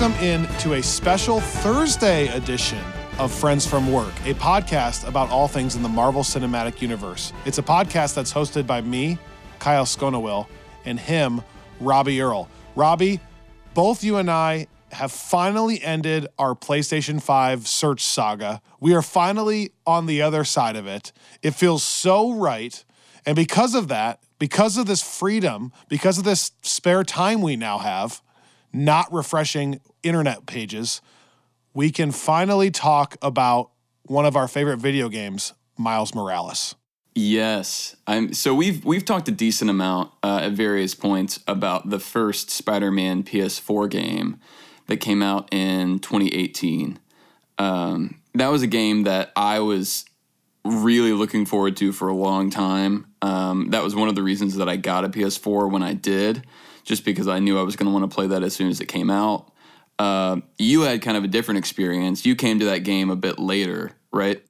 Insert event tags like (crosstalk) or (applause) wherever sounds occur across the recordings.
Welcome in to a special Thursday edition of Friends from Work, a podcast about all things in the Marvel Cinematic Universe. It's a podcast that's hosted by me, Kyle Sconawill, and him, Robbie Earl. Robbie, both you and I have finally ended our PlayStation 5 search saga. We are finally on the other side of it. It feels so right. And because of that, because of this freedom, because of this spare time we now have, not refreshing internet pages, we can finally talk about one of our favorite video games, Miles Morales. Yes, I'm. So we've we've talked a decent amount uh, at various points about the first Spider-Man PS4 game that came out in 2018. Um, that was a game that I was really looking forward to for a long time. Um, that was one of the reasons that I got a PS4 when I did, just because I knew I was going to want to play that as soon as it came out. Uh, you had kind of a different experience. You came to that game a bit later, right?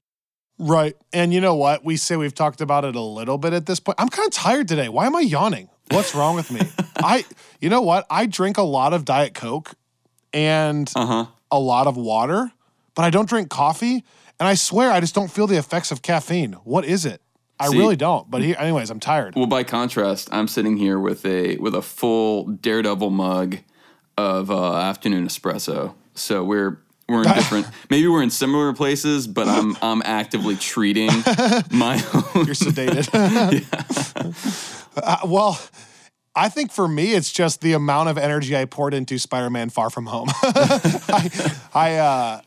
Right. And you know what? We say we've talked about it a little bit at this point. I'm kind of tired today. Why am I yawning? What's wrong with me? (laughs) I, you know what? I drink a lot of Diet Coke and Uh-huh. a lot of water, but I don't drink coffee. And I swear I just don't feel the effects of caffeine. What is it? I See- really don't. But here, anyways, I'm tired. Well, by contrast, I'm sitting here with a with a full Daredevil mug of uh, afternoon espresso. So we're we're in different. (laughs) maybe we're in similar places, but I'm I'm actively treating (laughs) my own. You're sedated. (laughs) Uh, well, I think for me, it's just the amount of energy I poured into Spider-Man: Far From Home. I, I, uh,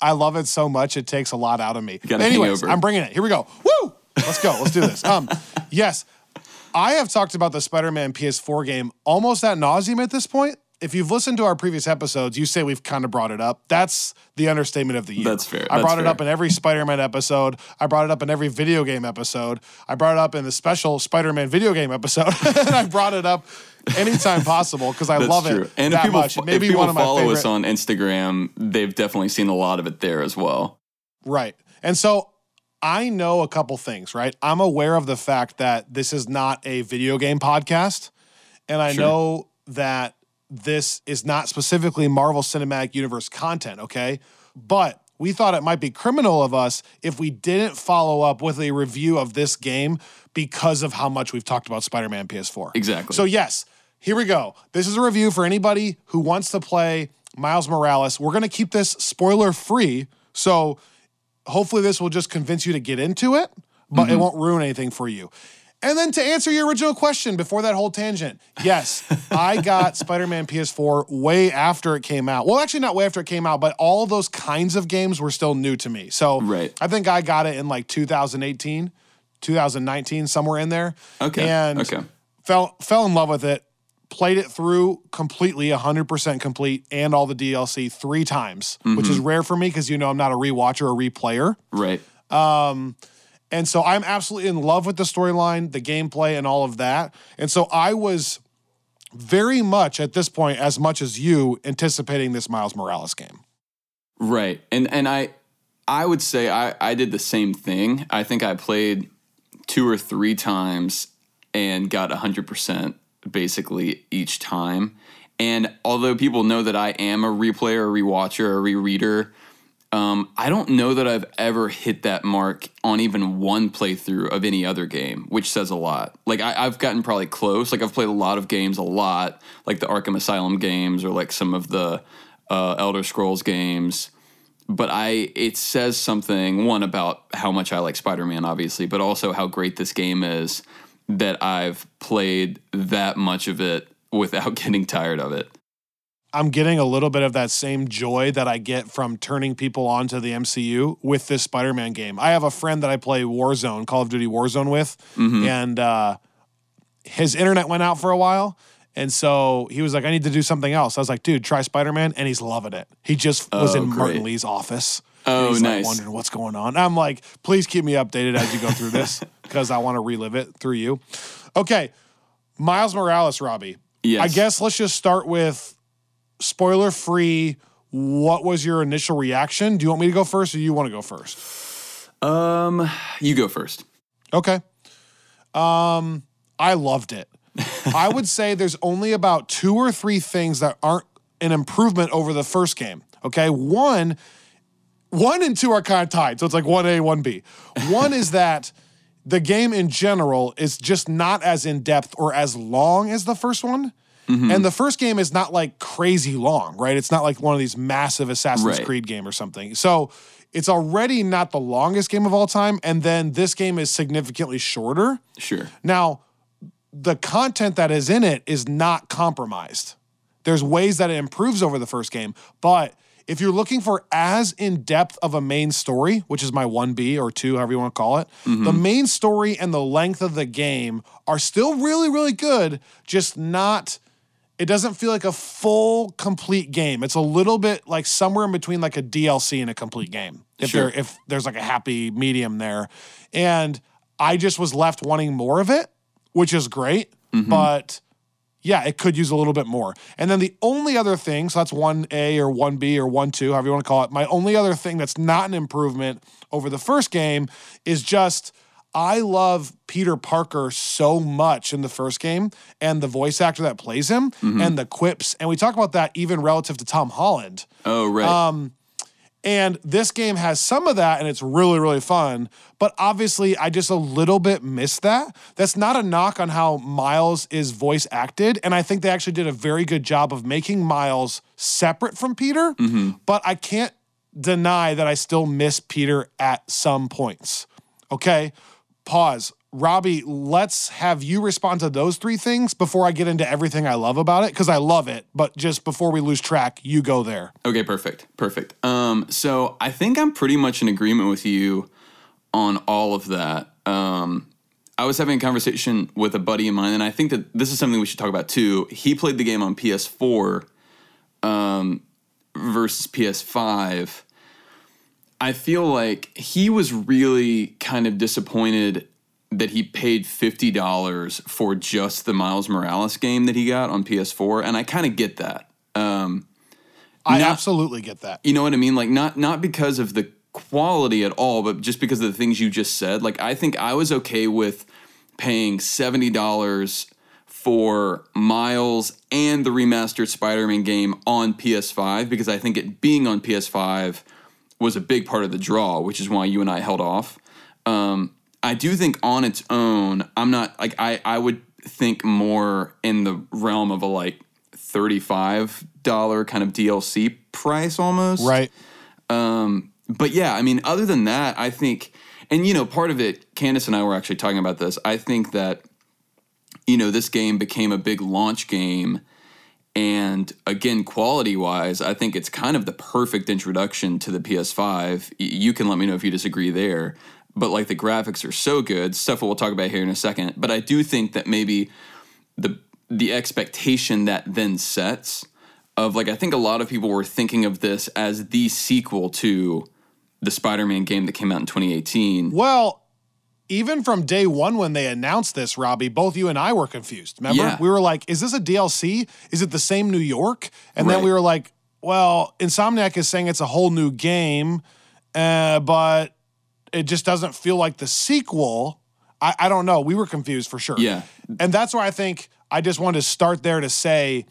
I love it so much; it takes a lot out of me. Anyways. I'm bringing it. Here we go. Woo! Let's go. Let's do this. Um, yes, I have talked about the Spider-Man PS4 game almost at nauseum at this point. If you've listened to our previous episodes, you say we've kind of brought it up. That's the understatement of the year. That's fair. I That's brought it up in every Spider-Man episode. I brought it up in every video game episode. I brought it up in the special Spider-Man video game episode. (laughs) and I brought it up anytime possible because I That's love true. it And that if people, much. Maybe if people one of my follow favorite. us on Instagram, they've definitely seen a lot of it there as well. Right. And so I know a couple things, right? I'm aware of the fact that this is not a video game podcast. And I Sure. know that this is not specifically Marvel Cinematic Universe content, okay? But we thought it might be criminal of us if we didn't follow up with a review of this game because of how much we've talked about Spider Man PS4. Exactly. So, yes, here we go. This is a review for anybody who wants to play Miles Morales. We're going to keep this spoiler free. So, hopefully, this will just convince you to get into it, but it mm-hmm. won't ruin anything for you. And then to answer your original question before that whole tangent, yes, (laughs) I got Spider Man PS4 way after it came out. Well, actually, not way after it came out, but all those kinds of games were still new to me. So Right. I think I got it in like 2018, 2019, somewhere in there. Okay, And okay. fell fell in love with it. Played it through completely, 100% complete, and all the DLC three times, which Mm-hmm. is rare for me because you know I'm not a rewatcher or replayer. Right. And so I'm absolutely in love with the storyline, the gameplay, and all of that. And so I was very much at this point, as much as you, anticipating this Miles Morales game. Right. And and I I would say I, I did the same thing. I think I played two or three times and got 100% basically each time. And although people know that I am a replayer, a rewatcher, a rereader, um, I don't know that I've ever hit that mark on even one playthrough of any other game, which says a lot. Like I, I've gotten probably close. Like I've played a lot of games, a lot, like the Arkham Asylum games or like some of the uh, Elder Scrolls games. But I, it says something one about how much I like Spider-Man, obviously, but also how great this game is that I've played that much of it without (laughs) getting tired of it. I'm getting a little bit of that same joy that I get from turning people onto the MCU with this Spider-Man game. I have a friend that I play Warzone, Call of Duty Warzone with, and uh, his internet went out for a while. And so he was like, I need to do something else. I was like, dude, try Spider Man. And he's loving it. He just was Oh, in Martin. Li's office. Oh, and he's nice. like wondering what's going on. I'm like, please keep me updated as you go through this (laughs) because I want to relive it through you. Okay. Miles Morales, Robbie. Yes. I guess let's just start with spoiler free. What was your initial reaction? Do you want me to go first or you want to go first? Um, you go first. Okay. Um, I loved it. (laughs) I would say there's only about two or three things that aren't an improvement over the first game. Okay, one, one and two are kind of tied, so it's like one A, one B. One is (laughs) that the game in general is just not as in depth or as long as the first one. Mm-hmm. And the first game is not like crazy long, right? It's not like one of these massive Assassin's Right. Creed game or something. So it's already not the longest game of all time. And then this game is significantly shorter. Sure. Now, the content that is in it is not compromised. There's ways that it improves over the first game, but if you're looking for as in depth of a main story, which is my 1B or 2, however you want to call it, the mm-hmm. main story and the length of the game are still really, really good, just not. It doesn't feel like a full, complete game. It's a little bit like somewhere in between like a DLC and a complete game. If Sure. there, if there's like a happy medium there, and I just was left wanting more of it, which is great, mm-hmm. but yeah, it could use a little bit more. And then the only other thing, so that's 1A or 1B or 1 2, however you want to call it, my only other thing that's not an improvement over the first game is just I love Peter Parker so much in the first game and the voice actor that plays him and the quips. And we talk about that even relative to Tom Holland. Oh, right. Um, And this game has some of that and it's really, really fun. But obviously, I just a little bit missed that. That's not a knock on how Miles is voice acted. And I think they actually did a very good job of making Miles separate from Peter. Mm-hmm. But I can't deny that I still miss Peter at some points. Okay, pause. Robbie, let's have you respond to those three things before I get into everything I love about it, because I love it. But just before we lose track, you go there. Okay, perfect. Perfect. Um, so I think I'm pretty much in agreement with you on all of that. Um, I was having a conversation with a buddy of mine, and I think that this is something we should talk about too. He played the game on PS4 um, versus PS5. I feel like he was really kind of disappointed that he paid $50 for just the Miles Morales game that he got on PS4, and I kind of get that. Um, I Not- absolutely get that. you know what I mean? Like not not because of the quality at all, but just because of the things you just said. Like I think I was okay with paying seventy dollars for Miles and the remastered Spider-Man game on PS5 because I think it being on PS5 was a big part of the draw, which is why you and I held off. Um, I do think on its own, I'm not like I I would think more in the realm of a like thirty-five dollar kind of DLC price almost. Right. Um, but yeah, I mean, other than that, I think, and you know, part of it, Candace and I were actually talking about this. I think that, you know, this game became a big launch game. And again, quality wise, I think it's kind of the perfect introduction to the PS5. Y- You can let me know if you disagree there. But like the graphics are so good, stuff we'll talk about here in a second. But I do think that maybe the the expectation that then sets of like I think a lot of people were thinking of this as the sequel to the Spider-Man game that came out in 2018. Well, even from day one when they announced this, Robbie, both you and I were confused. Remember? Yeah. We were like, is this a DLC? Is it the same New York? And then we were like, well, Insomniac is saying it's a whole new game, uh, but it just doesn't feel like the sequel. I, I don't know. We were confused for sure. Yeah. And that's why I think I just wanted to start there to say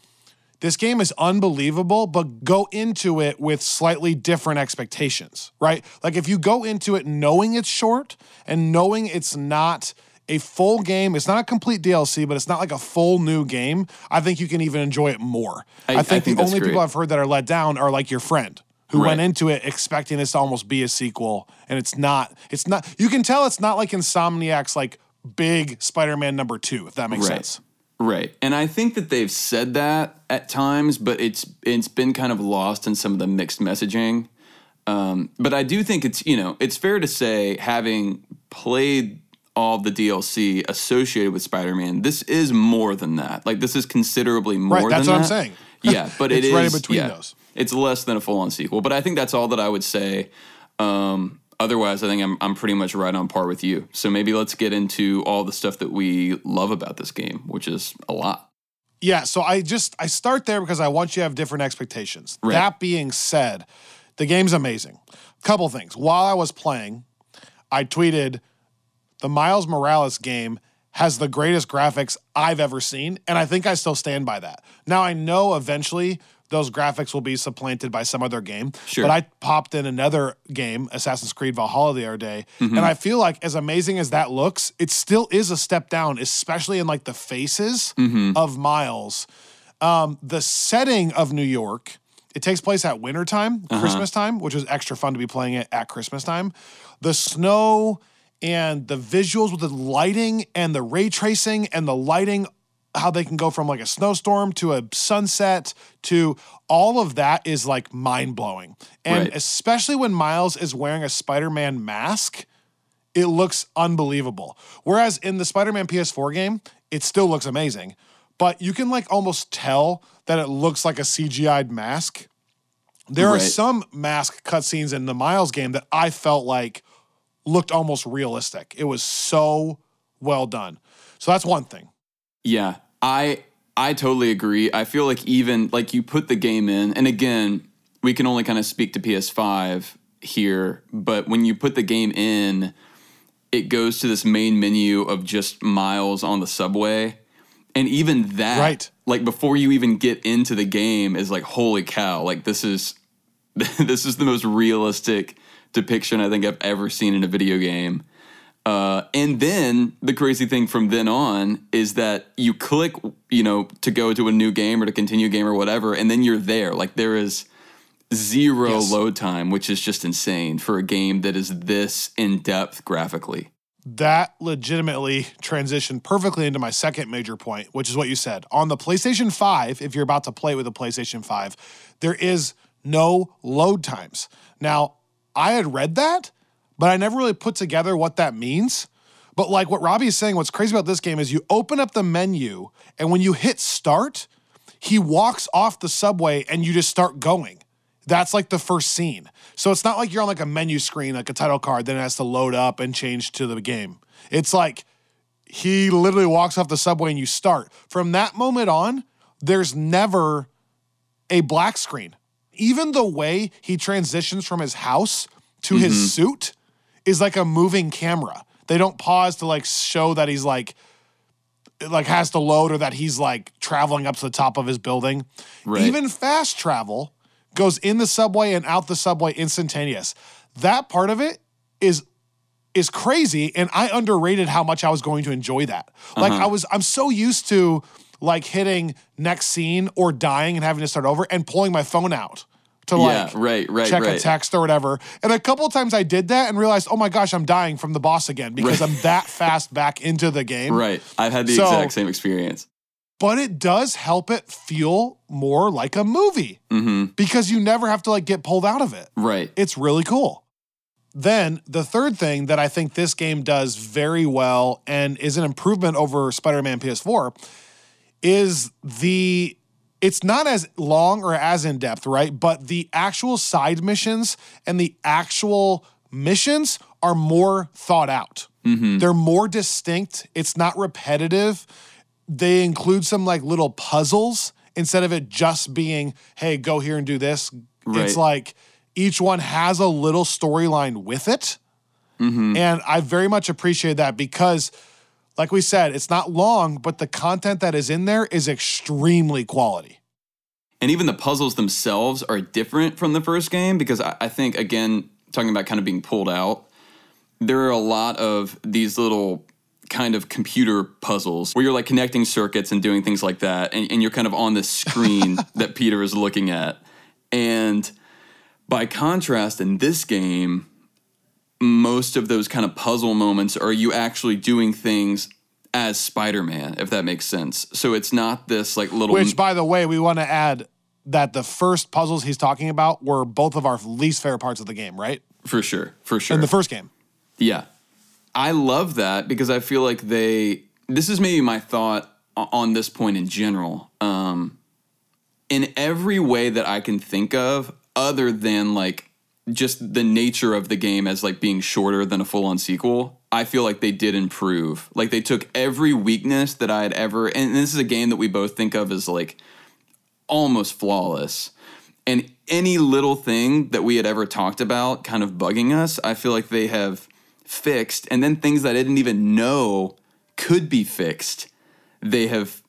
this game is unbelievable, but go into it with slightly different expectations, right? Like if you go into it knowing it's short and knowing it's not a full game, it's not a complete DLC, but it's not like a full new game, I think you can even enjoy it more. I- I, I think, think the only people. I've heard that are let down are like your friend who went into it expecting this to almost be a sequel and it's not it's not you can tell it's not like Insomniac's like big Spider-Man number 2 if that makes Right. sense. Right. And I think that they've said that at times, but it's it's been kind of lost in some of the mixed messaging. Um, but I do think it's, you know, it's fair to say having played all the DLC associated with Spider-Man, this is more than that. Like this is considerably more Right, that's than what I'm saying. Yeah, but (laughs) it It's right in between yeah, those. It's less than a full-on sequel, but I think that's all that I would say. Um, otherwise, I think I'm I'm pretty much right on par with you. So maybe let's get into all the stuff that we love about this game, which is a lot. Yeah, so I just I start there because I want you to have different expectations. Right. That being said, the game's amazing. Couple things. While I was playing, I tweeted the Miles Morales game has the greatest graphics I've ever seen, and I think I still stand by that. Now I know eventually those graphics will be supplanted by some other game. Sure. But I popped in another game, Assassin's Creed Valhalla, the other day, Mm-hmm. and I feel like as amazing as that looks, it still is a step down, especially in like the faces Mm-hmm. of Miles. Um, the setting of New York, it takes place at wintertime, Uh-huh. Christmas time, which is extra fun to be playing it at Christmas time. The snow and the visuals with the lighting and the ray tracing and the lighting, how they can go from like a snowstorm to a sunset to all of that is like mind blowing. And Right. especially when Miles is wearing a Spider Man mask, it looks unbelievable. Whereas in the Spider Man PS4 game, it still looks amazing. But you can like almost tell that it looks like a CGI'd mask. There are some mask cutscenes in the Miles game that I felt like looked almost realistic. It was so well done. So that's one thing. Yeah, I I totally agree. I feel like even like you put the game in, and again, we can only kind of speak to PS5 here, but when you put the game in, it goes to this main menu of just miles on the subway. And even that, Right. like before you even get into the game, is like, holy cow! Like this is (laughs) this is the most realistic depiction I think I've ever seen in a video game. Uh, and then the crazy thing from then on is that you click, you know, to go to a new game or to continue a game or whatever, and then you're there. Like there is zero Yes. load time, which is just insane for a game that is this in depth graphically. that legitimately transitioned perfectly into my second major point, which is what you said. On the PlayStation 5, if you're about to play with a PlayStation 5, there is no load times. Now, I had read that, but I never really put together what that means. But like what Robbie is saying, what's crazy about this game is you open up the menu, and when you hit start, he walks off the subway and you just start going. That's like the first scene. So it's not like you're on like a menu screen, like a title card, then it has to load up and change to the game. It's like he literally walks off the subway and you start. From that moment on, there's never a black screen. Even the way he transitions from his house to his mm-hmm. suit is like a moving camera. They don't pause to like show that he's like like has to load or that he's like traveling up to the top of his building. Right. Even fast travel goes in the subway and out the subway instantaneous. That part of it is is crazy and I underrated how much I was going to enjoy that. Like Uh-huh. I was I'm so used to like hitting next scene or dying and having to start over and pulling my phone out to Yeah, like right, right, check a text or whatever. And a couple of times I did that and realized, "Oh my gosh, I'm dying from the boss again because I'm that fast back into the game." Right. I've had the So- exact same experience. But it does help it feel more like a movie hmm because you never have to like get pulled out of it. Right. It's really cool. Then the third thing that I think this game does very well and is an improvement over Spider-Man PS4 is the it's not as long or as in depth, right? But the actual side missions and the actual missions are more thought out. Mm-hmm. They're more distinct. It's not repetitive. They include some like little puzzles instead of it just being, hey, go here and do this. It's like each one has a little storyline with it. Mm-hmm. And I very much appreciate that because, like we said, it's not long, but the content that is in there is extremely quality. And even the puzzles themselves are different from the first game because I, I think, again, talking about kind of being pulled out, there are a lot of these little kind of computer puzzles where you're like connecting circuits and doing things like that. And, and you're kind of on the screen (laughs) that Peter is looking at. And by contrast, in this game, most of those kind of puzzle moments are you actually doing things as Spider-Man, if that makes sense. So it's not this like little Which, by the way, we want to add that the first puzzles he's talking about were both of our least favorite parts of the game, right? for sure, for sure. In the first game. Yeah. I love that because I feel like they this is maybe my thought on this point in general. Um in every way that I can think of other than like just the nature of the game as like being shorter than a full-on sequel, I feel like they did improve. Like they took every weakness that I had ever and this is a game that we both think of as like almost flawless. And any little thing that we had ever talked about kind of bugging us, I feel like they have fixed. And then things that I didn't even know could be fixed, they have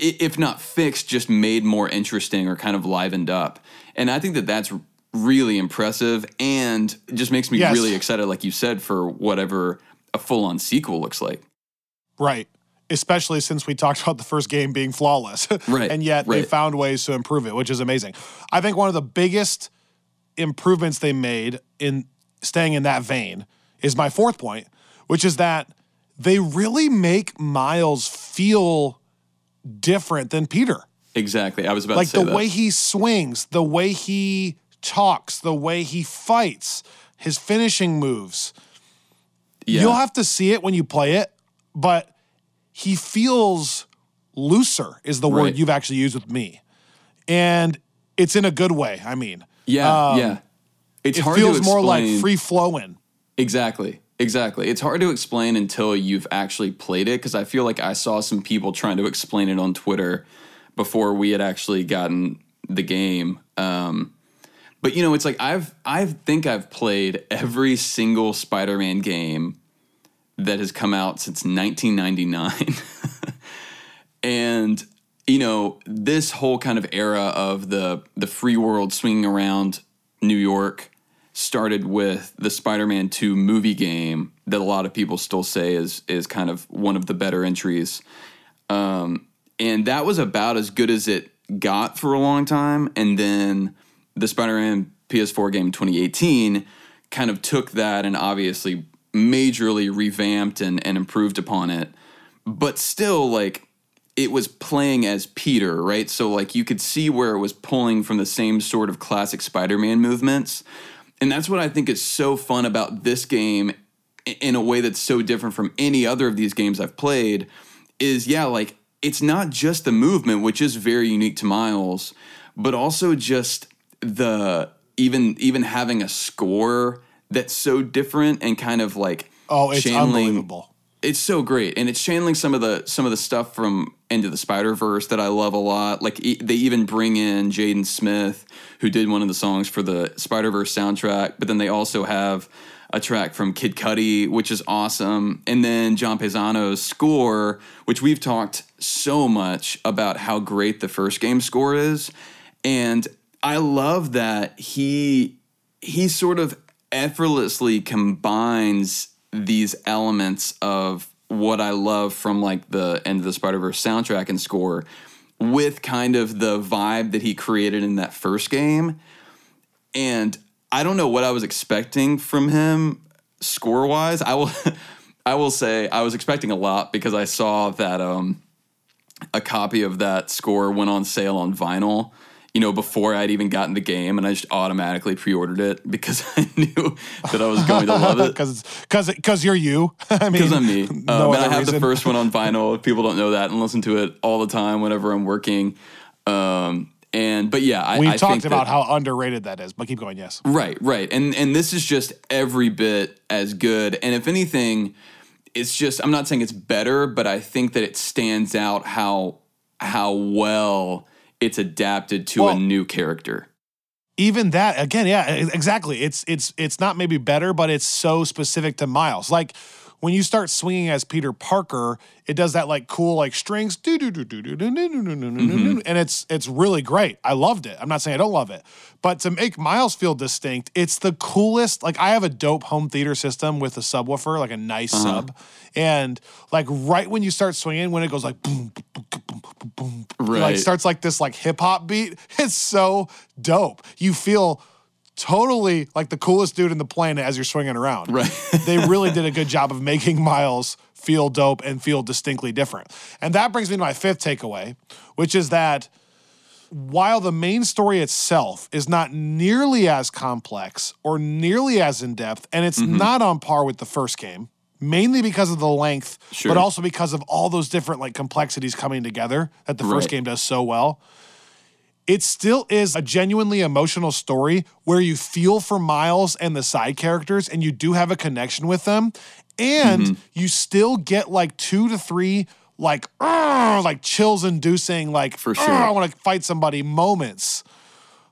if not fixed, just made more interesting or kind of livened up. And I think that that's really impressive and it just makes me Yes. really excited, like you said, for whatever a full on sequel looks like. Right. Especially since we talked (laughs) about the first game being flawless. Right, and yet they found ways to improve it, which is amazing. I think one of the biggest improvements they made in staying in that vein is my fourth point, which is that they really make Miles feel different than Peter. Exactly. I was about Like to say the that. way he swings, the way he talks, the way he fights, his finishing moves. yeah. You'll have to see it when you play it, but he feels looser is the word Right. you've actually used with me. And it's in a good way, I mean. yeah, um, yeah. It's It hard feels more like free flowing. Exactly. Exactly. It's hard to explain until you've actually played it because I feel like I saw some people trying to explain it on Twitter before we had actually gotten the game. Um, but you know, it's like I've I think I've played every single Spider-Man game that has come out since 1999. (laughs) and you know, this whole kind of era of the the free world swinging around New York started with the Spider-Man 2 movie game that a lot of people still say is is kind of one of the better entries. Um, and that was about as good as it got for a long time. And then the Spider-Man PS4 game in 2018 kind of took that and obviously majorly revamped and, and improved upon it. But still, like it was playing as Peter, right? So like you could see where it was pulling from the same sort of classic Spider-Man movements. And that's what I think is so fun about this game in a way that's so different from any other of these games I've played is yeah, like it's not just the movement, which is very unique to Miles, but also just the even even having a score that's so different and kind of like Oh, it's unbelievable. it's so great and it's channeling some of the some of the stuff from into the spider verse that i love a lot like e- they even bring in jaden smith who did one of the songs for the spider verse soundtrack but then they also have a track from kid cudi which is awesome and then john Paesano's score which we've talked so much about how great the first game score is and i love that he he sort of effortlessly combines these elements of what I love from like the end of the Spider Verse soundtrack and score with kind of the vibe that he created in that first game. And I don't know what I was expecting from him score wise. I will (laughs) I will say I was expecting a lot because I saw that um a copy of that score went on sale on vinyl, you know, before I'd even gotten the game, and I just automatically pre-ordered it because (laughs) I knew that I was going to love it. Because because because you're you. (laughs) I mean, Because I'm me. (laughs) Um, no and I have the first one on vinyl. If people don't know that, and listen to it all the time whenever I'm working. Um, and but yeah, I, I talked think about that, how underrated that is, but keep going. Yes. Right, right. And and this is just every bit as good. And if anything, it's just I'm not saying it's better, but I think that it stands out how how well it's adapted to Well- a new character. even that again yeah exactly it's it's it's not maybe better but it's so specific to miles like when you start swinging as peter parker it does that like cool like strings Mm-hmm. and it's it's really great i loved it i'm not saying i don't love it but to make miles feel distinct it's the coolest like i have a dope home theater system with a subwoofer like a nice Uh-huh. sub and like right when you start swinging when it goes like boom boom boom boom boom boom Right. like starts like this like hip hop beat. It's so dope. You feel totally like the coolest dude in the planet as you're swinging around. Right. (laughs) they really did a good job of making Miles feel dope and feel distinctly different. And that brings me to my fifth takeaway, which is that while the main story itself is not nearly as complex or nearly as in depth, and it's Mm-hmm. not on par with the first game, mainly because of the length, Sure. but also because of all those different like complexities coming together that the first game does so well. It still is a genuinely emotional story where you feel for Miles and the side characters and you do have a connection with them. And Mm-hmm. you still get like two to three like like chills inducing like For sure. I want to fight somebody moments.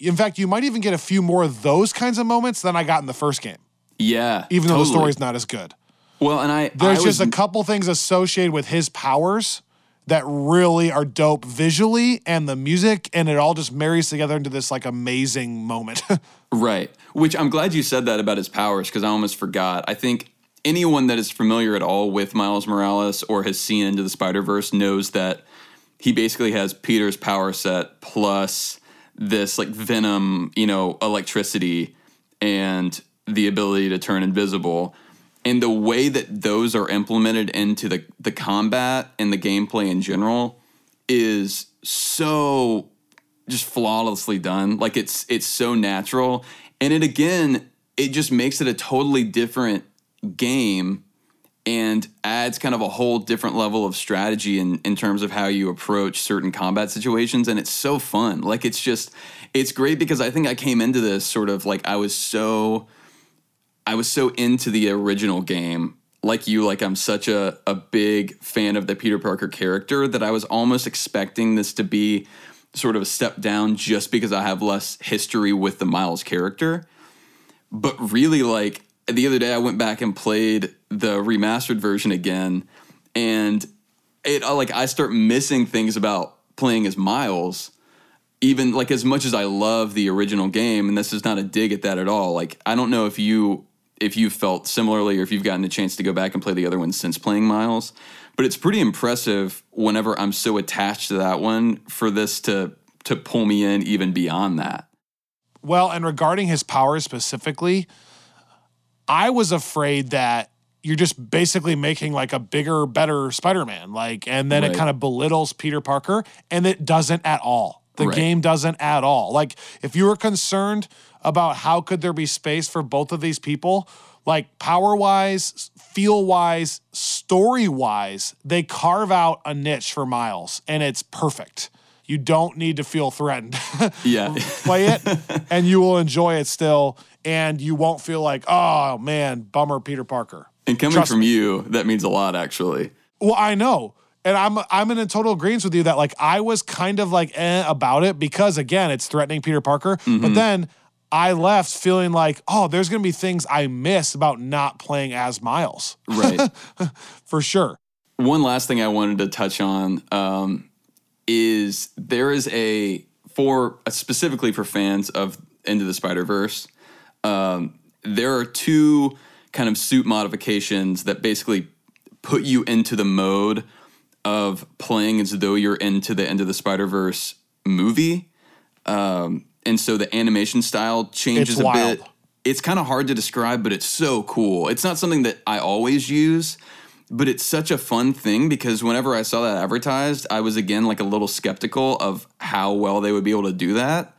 In fact, you might even get a few more of those kinds of moments than I got in the first game, Yeah. even though the story's not as good. Well, and I There's I just was, a couple things associated with his powers that really are dope visually and the music and it all just marries together into this like amazing moment. (laughs) right. Which I'm glad you said that about his powers because I almost forgot. I think anyone that is familiar at all with Miles Morales or has seen Into the Spider Verse knows that he basically has Peter's power set plus this like venom, you know, electricity and the ability to turn invisible. And the way that those are implemented into the, the combat and the gameplay in general is so just flawlessly done. Like it's it's so natural. And it again, it just makes it a totally different game and adds kind of a whole different level of strategy in, in terms of how you approach certain combat situations and it's so fun like it's just it's great because i think i came into this sort of like i was so i was so into the original game like you like i'm such a, a big fan of the peter parker character that i was almost expecting this to be sort of a step down just because i have less history with the miles character but really like the other day I went back and played the remastered version again, and it like I start missing things about playing as Miles. Even like as much as I love the original game, and this is not a dig at that at all. Like I don't know if you if you've felt similarly or if you've gotten a chance to go back and play the other ones since playing Miles, but it's pretty impressive whenever I'm so attached to that one for this to to pull me in even beyond that. Well, and regarding his powers specifically, I was afraid that you're just basically making like a bigger, better Spider-Man. Like, and then right. it kind of belittles Peter Parker, and it doesn't at all. The right. game doesn't at all. Like, if you were concerned about how could there be space for both of these people, like power wise, feel wise, story wise, they carve out a niche for Miles, and it's perfect. You don't need to feel threatened. (laughs) yeah. Play it, (laughs) and you will enjoy it still and you won't feel like, oh man, bummer, Peter Parker. And coming Trust from me. you, that means a lot, actually. Well, I know. And I'm I'm in a total agreement with you that like I was kind of like eh about it because again it's threatening Peter Parker, mm-hmm. but then I left feeling like oh there's gonna be things I miss about not playing as Miles, right? (laughs) For sure. One last thing I wanted to touch on um, is there is a for specifically for fans of Into the Spider Verse um, there are two kind of suit modifications that basically put you into the mode of playing as though you're into the end of the Spider Verse movie. Um, and so the animation style changes it's a wild. bit. It's kind of hard to describe, but it's so cool. It's not something that I always use, but it's such a fun thing because whenever I saw that advertised, I was again like a little skeptical of how well they would be able to do that.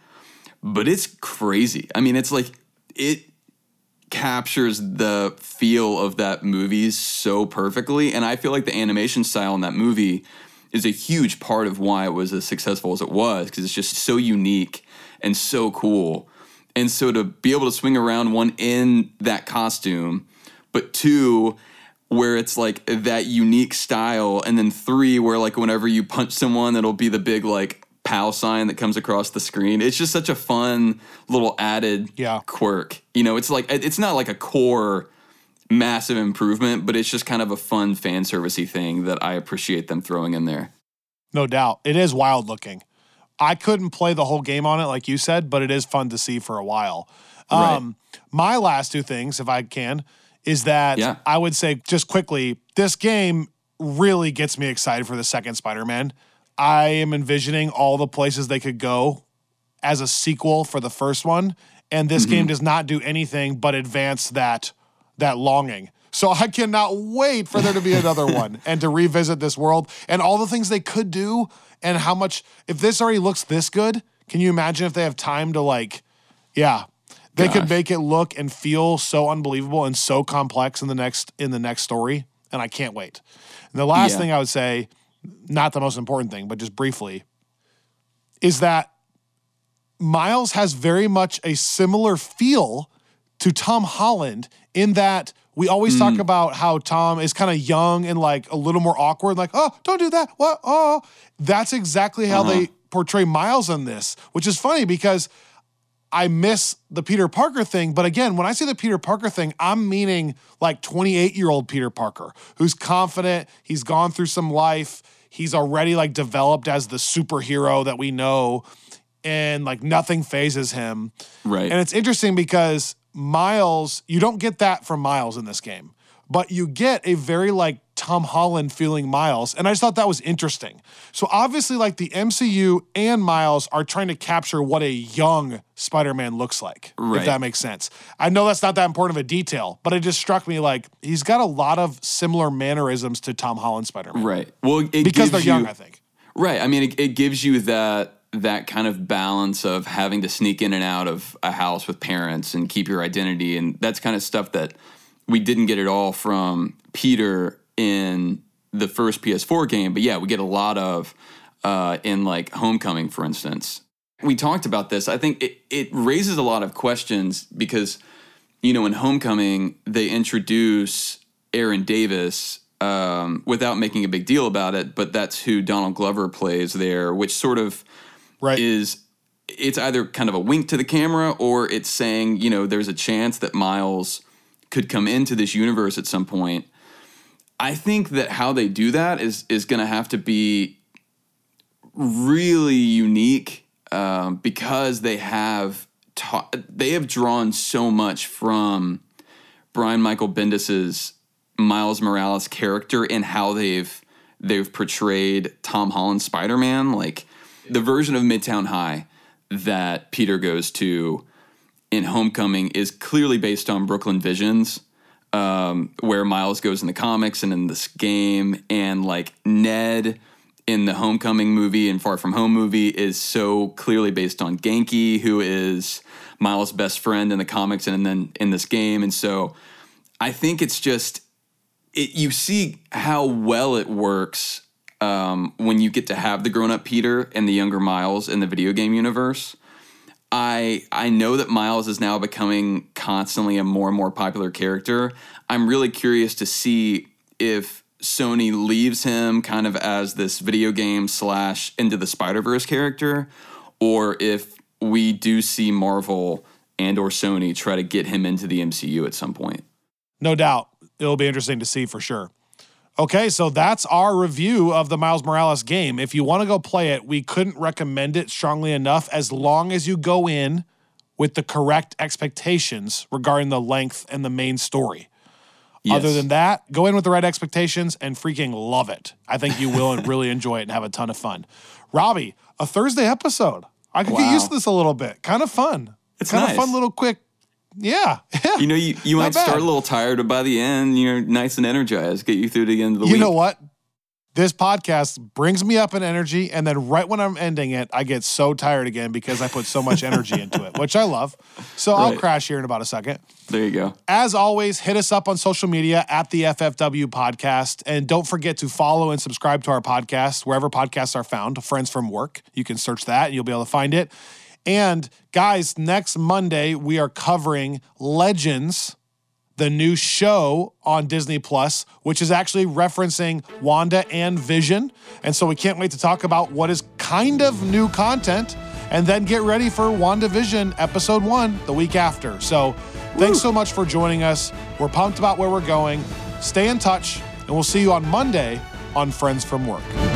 But it's crazy. I mean, it's like it captures the feel of that movie so perfectly. And I feel like the animation style in that movie is a huge part of why it was as successful as it was because it's just so unique and so cool. And so to be able to swing around one in that costume, but two, where it's like that unique style, and then three, where like whenever you punch someone, it'll be the big like POW sign that comes across the screen. It's just such a fun little added yeah. quirk. You know, it's like it's not like a core massive improvement, but it's just kind of a fun fan servicey thing that I appreciate them throwing in there. No doubt. It is wild looking. I couldn't play the whole game on it like you said, but it is fun to see for a while. Um, right. my last two things, if I can, is that yeah. I would say just quickly, this game really gets me excited for the second Spider-Man. I am envisioning all the places they could go as a sequel for the first one, and this mm-hmm. game does not do anything but advance that that longing. So I cannot wait for there to be another (laughs) one and to revisit this world and all the things they could do and how much if this already looks this good, can you imagine if they have time to like yeah, they Gosh. could make it look and feel so unbelievable and so complex in the next in the next story and I can't wait. And the last yeah. thing I would say not the most important thing, but just briefly, is that Miles has very much a similar feel to Tom Holland in that we always mm. talk about how Tom is kind of young and like a little more awkward, like, oh, don't do that. What? Oh, that's exactly how uh-huh. they portray Miles in this, which is funny because I miss the Peter Parker thing. But again, when I say the Peter Parker thing, I'm meaning like 28 year old Peter Parker who's confident, he's gone through some life, he's already like developed as the superhero that we know and like nothing fazes him. Right. And it's interesting because Miles, you don't get that from Miles in this game, but you get a very like Tom Holland feeling Miles. And I just thought that was interesting. So obviously, like the MCU and Miles are trying to capture what a young Spider Man looks like, Right. if that makes sense. I know that's not that important of a detail, but it just struck me like he's got a lot of similar mannerisms to Tom Holland Spider Man. right. Well, it Because they're young, you- I think. Right. I mean, it, it gives you that that kind of balance of having to sneak in and out of a house with parents and keep your identity, and that's kind of stuff that we didn't get at all from Peter in the first PS4 game. But yeah, we get a lot of uh, in like Homecoming, for instance. We talked about this. I think it, it raises a lot of questions because you know in Homecoming they introduce Aaron Davis um, without making a big deal about it, but that's who Donald Glover plays there, which sort of Right. is it's either kind of a wink to the camera or it's saying, you know, there's a chance that Miles could come into this universe at some point. I think that how they do that is is going to have to be really unique um, because they have ta- they have drawn so much from Brian Michael Bendis's Miles Morales character and how they've they've portrayed Tom Holland Spider Man, like the version of Midtown High that Peter goes to in Homecoming is clearly based on Brooklyn Visions, um, where Miles goes in the comics and in this game, and like Ned in the Homecoming movie and Far From Home movie is so clearly based on Ganke, who is Miles' best friend in the comics and then in this game, and so I think it's just it, you see how well it works um, when you get to have the grown up Peter and the younger Miles in the video game universe. I I know that Miles is now becoming constantly a more and more popular character. I'm really curious to see if Sony leaves him kind of as this video game slash into the Spider Verse character, or if we do see Marvel and or Sony try to get him into the MCU at some point. No doubt. It'll be interesting to see for sure. Okay, so that's our review of the Miles Morales game. If you want to go play it, we couldn't recommend it strongly enough as long as you go in with the correct expectations regarding the length and the main story. Other than that, go in with the right expectations and freaking love it. I think you will and (laughs) really enjoy it and have a ton of fun. Robbie, a Thursday episode. I could get used to this a little bit. Kind of fun. It's kind of fun little quick. Yeah. Yeah. You know, you, you might start a little tired, but by the end, you're nice and energized. Get you through to the end of the you week. You know what? This podcast brings me up in energy, and then right when I'm ending it, I get so tired again because I put so much energy (laughs) into it, which I love. So I'll crash here in about a second. There you go. As always, hit us up on social media at the FFW podcast. And don't forget to follow and subscribe to our podcast wherever podcasts are found, Friends from Work. You can search that and you'll be able to find it. And guys, next Monday, we are covering Legends, the new show on Disney Plus, which is actually referencing Wanda and Vision. And so we can't wait to talk about what is kind of new content and then get ready for WandaVision episode one the week after. So thanks so much for joining us. We're pumped about where we're going. Stay in touch, and we'll see you on Monday on Friends from Work.